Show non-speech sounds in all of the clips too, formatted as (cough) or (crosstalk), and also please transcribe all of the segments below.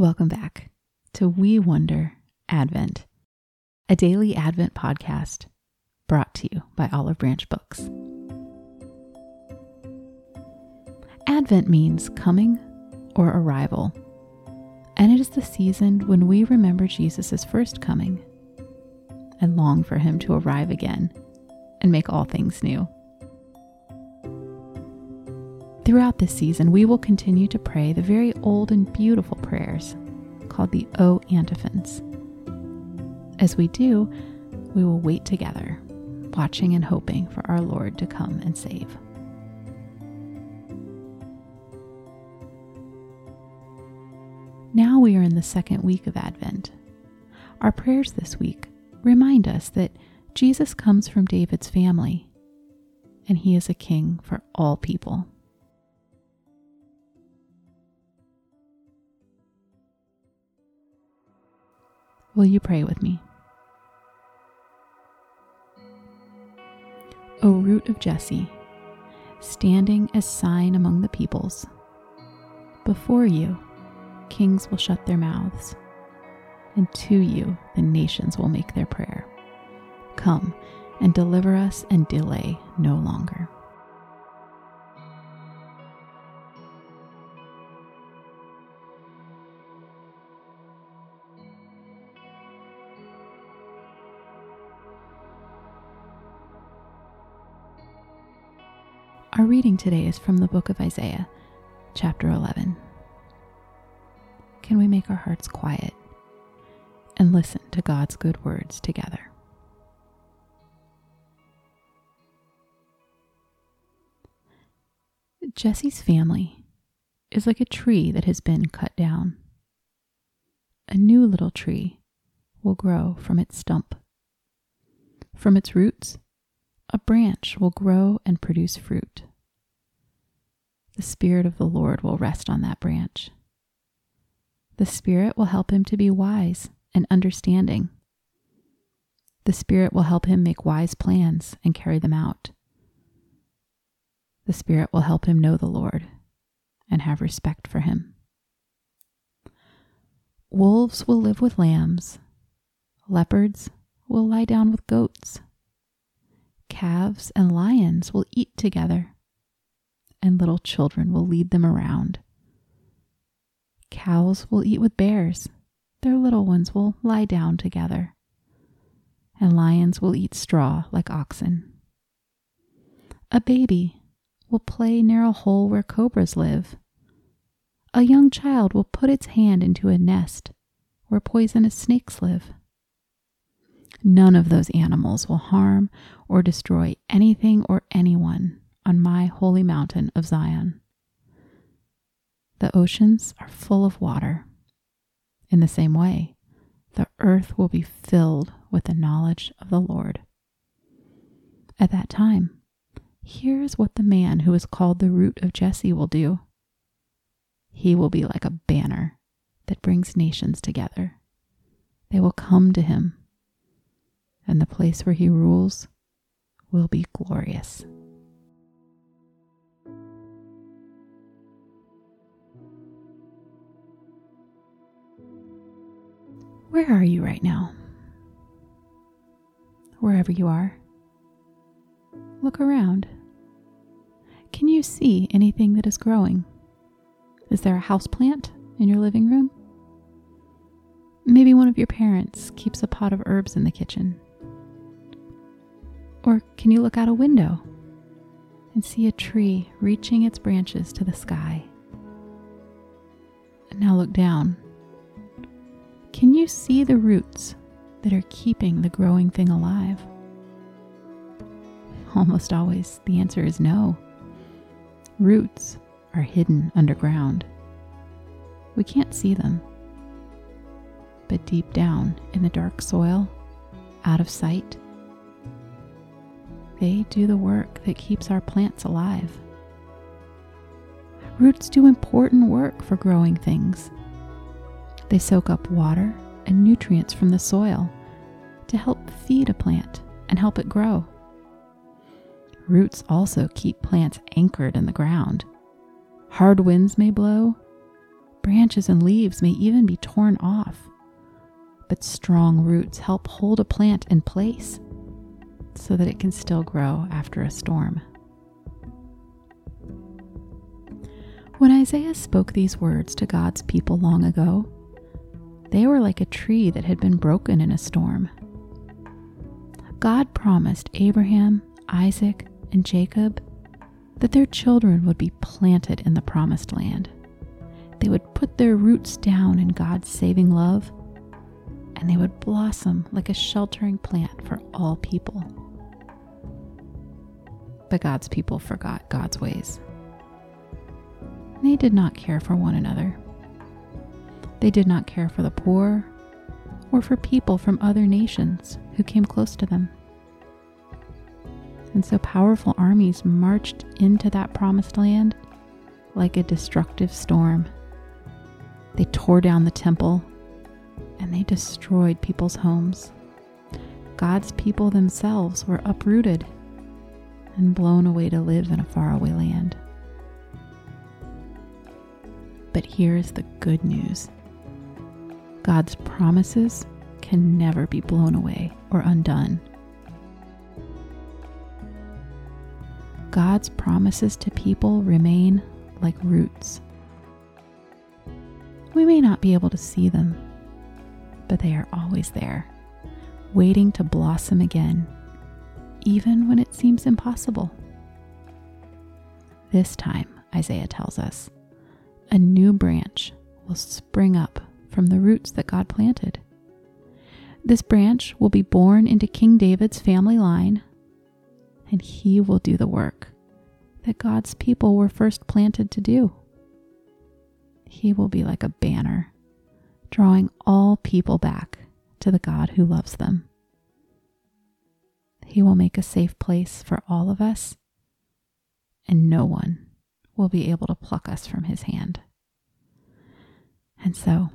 Welcome back to We Wonder Advent, a daily Advent podcast brought to you by Olive Branch Books. Advent means coming or arrival, and it is the season when we remember Jesus' first coming and long for him to arrive again and make all things new. Throughout this season, we will continue to pray the very old and beautiful prayers called the O antiphons. As we do, we will wait together, watching and hoping for our Lord to come and save. Now we are in the second week of Advent. Our prayers this week remind us that Jesus comes from David's family and he is a king for all people. Will you pray with me? O root of Jesse, standing as sign among the peoples, before you kings will shut their mouths, and to you the nations will make their prayer. Come and deliver us and delay no longer. Our reading today is from the book of Isaiah, chapter 11. Can we make our hearts quiet and listen to God's good words together? Jesse's family is like a tree that has been cut down. A new little tree will grow from its stump. From its roots, a branch will grow and produce fruit. The Spirit of the Lord will rest on that branch. The Spirit will help him to be wise and understanding. The Spirit will help him make wise plans and carry them out. The Spirit will help him know the Lord and have respect for him. Wolves will live with lambs, leopards will lie down with goats calves and lions will eat together, and little children will lead them around. Cows will eat with bears, their little ones will lie down together, and lions will eat straw like oxen. A baby will play near a hole where cobras live. A young child will put its hand into a nest where poisonous snakes live. None of those animals will harm or destroy anything or anyone on my holy mountain of Zion. The oceans are full of water. In the same way, the earth will be filled with the knowledge of the Lord. At that time, here's what the man who is called the root of Jesse will do. He will be like a banner that brings nations together. They will come to him and the place where he rules will be glorious. Where are you right now? Wherever you are, look around. Can you see anything that is growing? Is there a house plant in your living room? Maybe one of your parents keeps a pot of herbs in the kitchen. Or can you look out a window and see a tree reaching its branches to the sky? And now look down. Can you see the roots that are keeping the growing thing alive? (laughs) Almost always, the answer is no. Roots are hidden underground. We can't see them. But deep down in the dark soil, out of sight, they do the work that keeps our plants alive. Roots do important work for growing things. They soak up water and nutrients from the soil to help feed a plant and help it grow. Roots also keep plants anchored in the ground. Hard winds may blow, Branches and leaves may even be torn off, but strong roots help hold a plant in place so that it can still grow after a storm. When Isaiah spoke these words to God's people long ago, they were like a tree that had been broken in a storm. God promised Abraham, Isaac, and Jacob that their children would be planted in the promised land. They would put their roots down in God's saving love, and they would blossom like a sheltering plant for all people. But God's people forgot God's ways. They did not care for one another. They did not care for the poor or for people from other nations who came close to them. And so powerful armies marched into that promised land like a destructive storm. They tore down the temple and they destroyed people's homes. God's people themselves were uprooted and blown away to live in a faraway land. But here's the good news God's promises can never be blown away or undone. God's promises to people remain like roots. We may not be able to see them, but they are always there, waiting to blossom again, even when it seems impossible. This time, Isaiah tells us, a new branch will spring up from the roots that God planted. This branch will be born into King David's family line, and he will do the work that God's people were first planted to do. He will be like a banner, drawing all people back to the God who loves them. He will make a safe place for all of us, and no one will be able to pluck us from his hand. And so,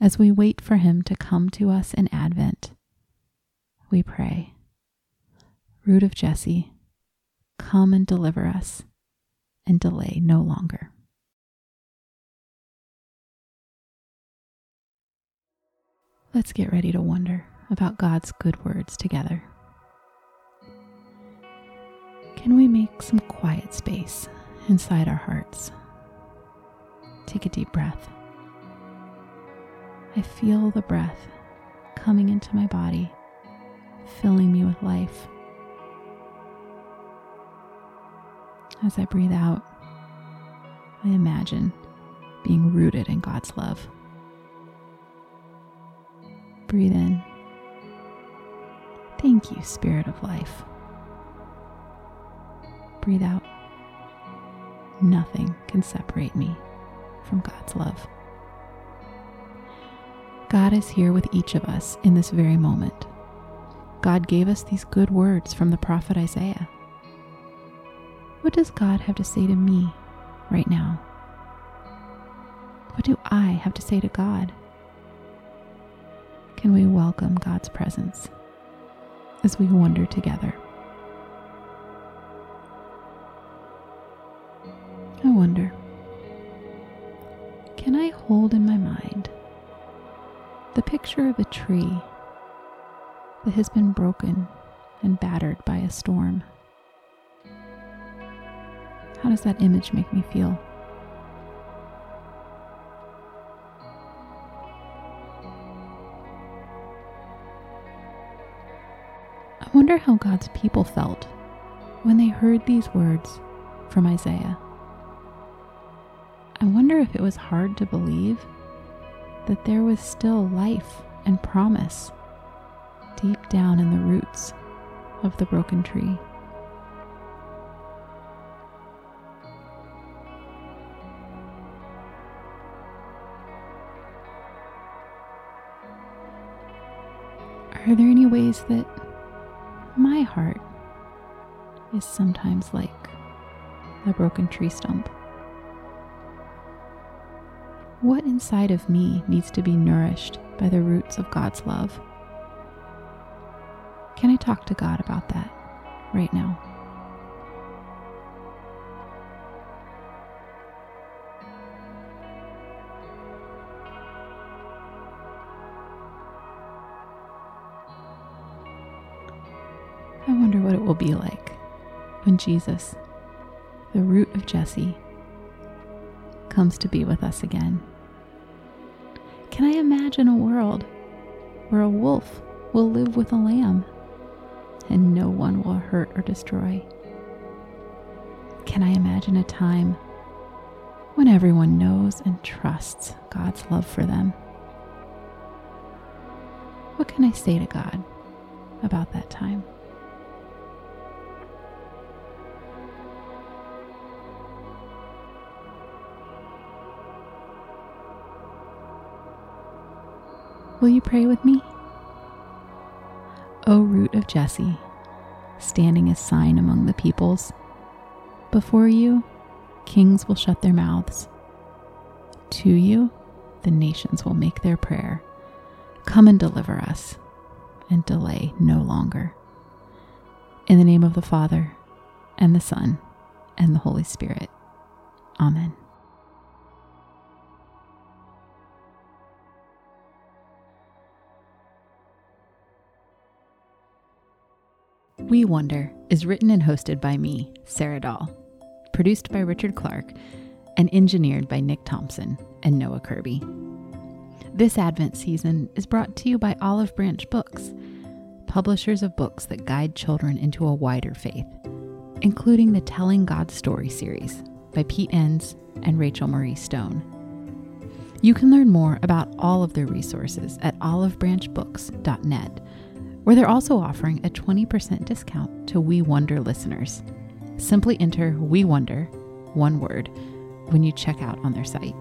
as we wait for him to come to us in Advent, we pray, Root of Jesse, come and deliver us, and delay no longer. Let's get ready to wonder about God's good words together. Can we make some quiet space inside our hearts? Take a deep breath. I feel the breath coming into my body, filling me with life. As I breathe out, I imagine being rooted in God's love. Breathe in. Thank you, Spirit of Life. Breathe out. Nothing can separate me from God's love. God is here with each of us in this very moment. God gave us these good words from the prophet Isaiah. What does God have to say to me right now? What do I have to say to God? can we welcome God's presence as we wander together? I wonder, can I hold in my mind the picture of a tree that has been broken and battered by a storm? How does that image make me feel? I wonder how God's people felt when they heard these words from Isaiah. I wonder if it was hard to believe that there was still life and promise deep down in the roots of the broken tree. Are there any ways that my heart is sometimes like a broken tree stump. What inside of me needs to be nourished by the roots of God's love? Can I talk to God about that right now? I wonder what it will be like when Jesus, the root of Jesse, comes to be with us again. Can I imagine a world where a wolf will live with a lamb and no one will hurt or destroy? Can I imagine a time when everyone knows and trusts God's love for them? What can I say to God about that time? Will you pray with me? O root of Jesse, standing as sign among the peoples, before you, kings will shut their mouths. To you, the nations will make their prayer. Come and deliver us, and delay no longer. In the name of the Father, and the Son, and the Holy Spirit. Amen. We Wonder is written and hosted by me, Sarah Dahl, produced by Richard Clark, and engineered by Nick Thompson and Noah Kirby. This Advent season is brought to you by Olive Branch Books, publishers of books that guide children into a wider faith, including the Telling God's Story series by Pete Enns and Rachel Marie Stone. You can learn more about all of their resources at olivebranchbooks.net where they're also offering a 20% discount to We Wonder listeners. Simply enter We Wonder, one word, when you check out on their site.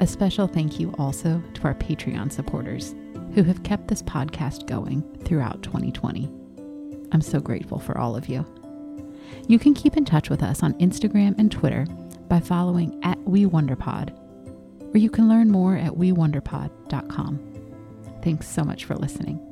A special thank you also to our Patreon supporters who have kept this podcast going throughout 2020. I'm so grateful for all of you. You can keep in touch with us on Instagram and Twitter by following at WeWonderPod, or you can learn more at WeWonderPod.com. Thanks so much for listening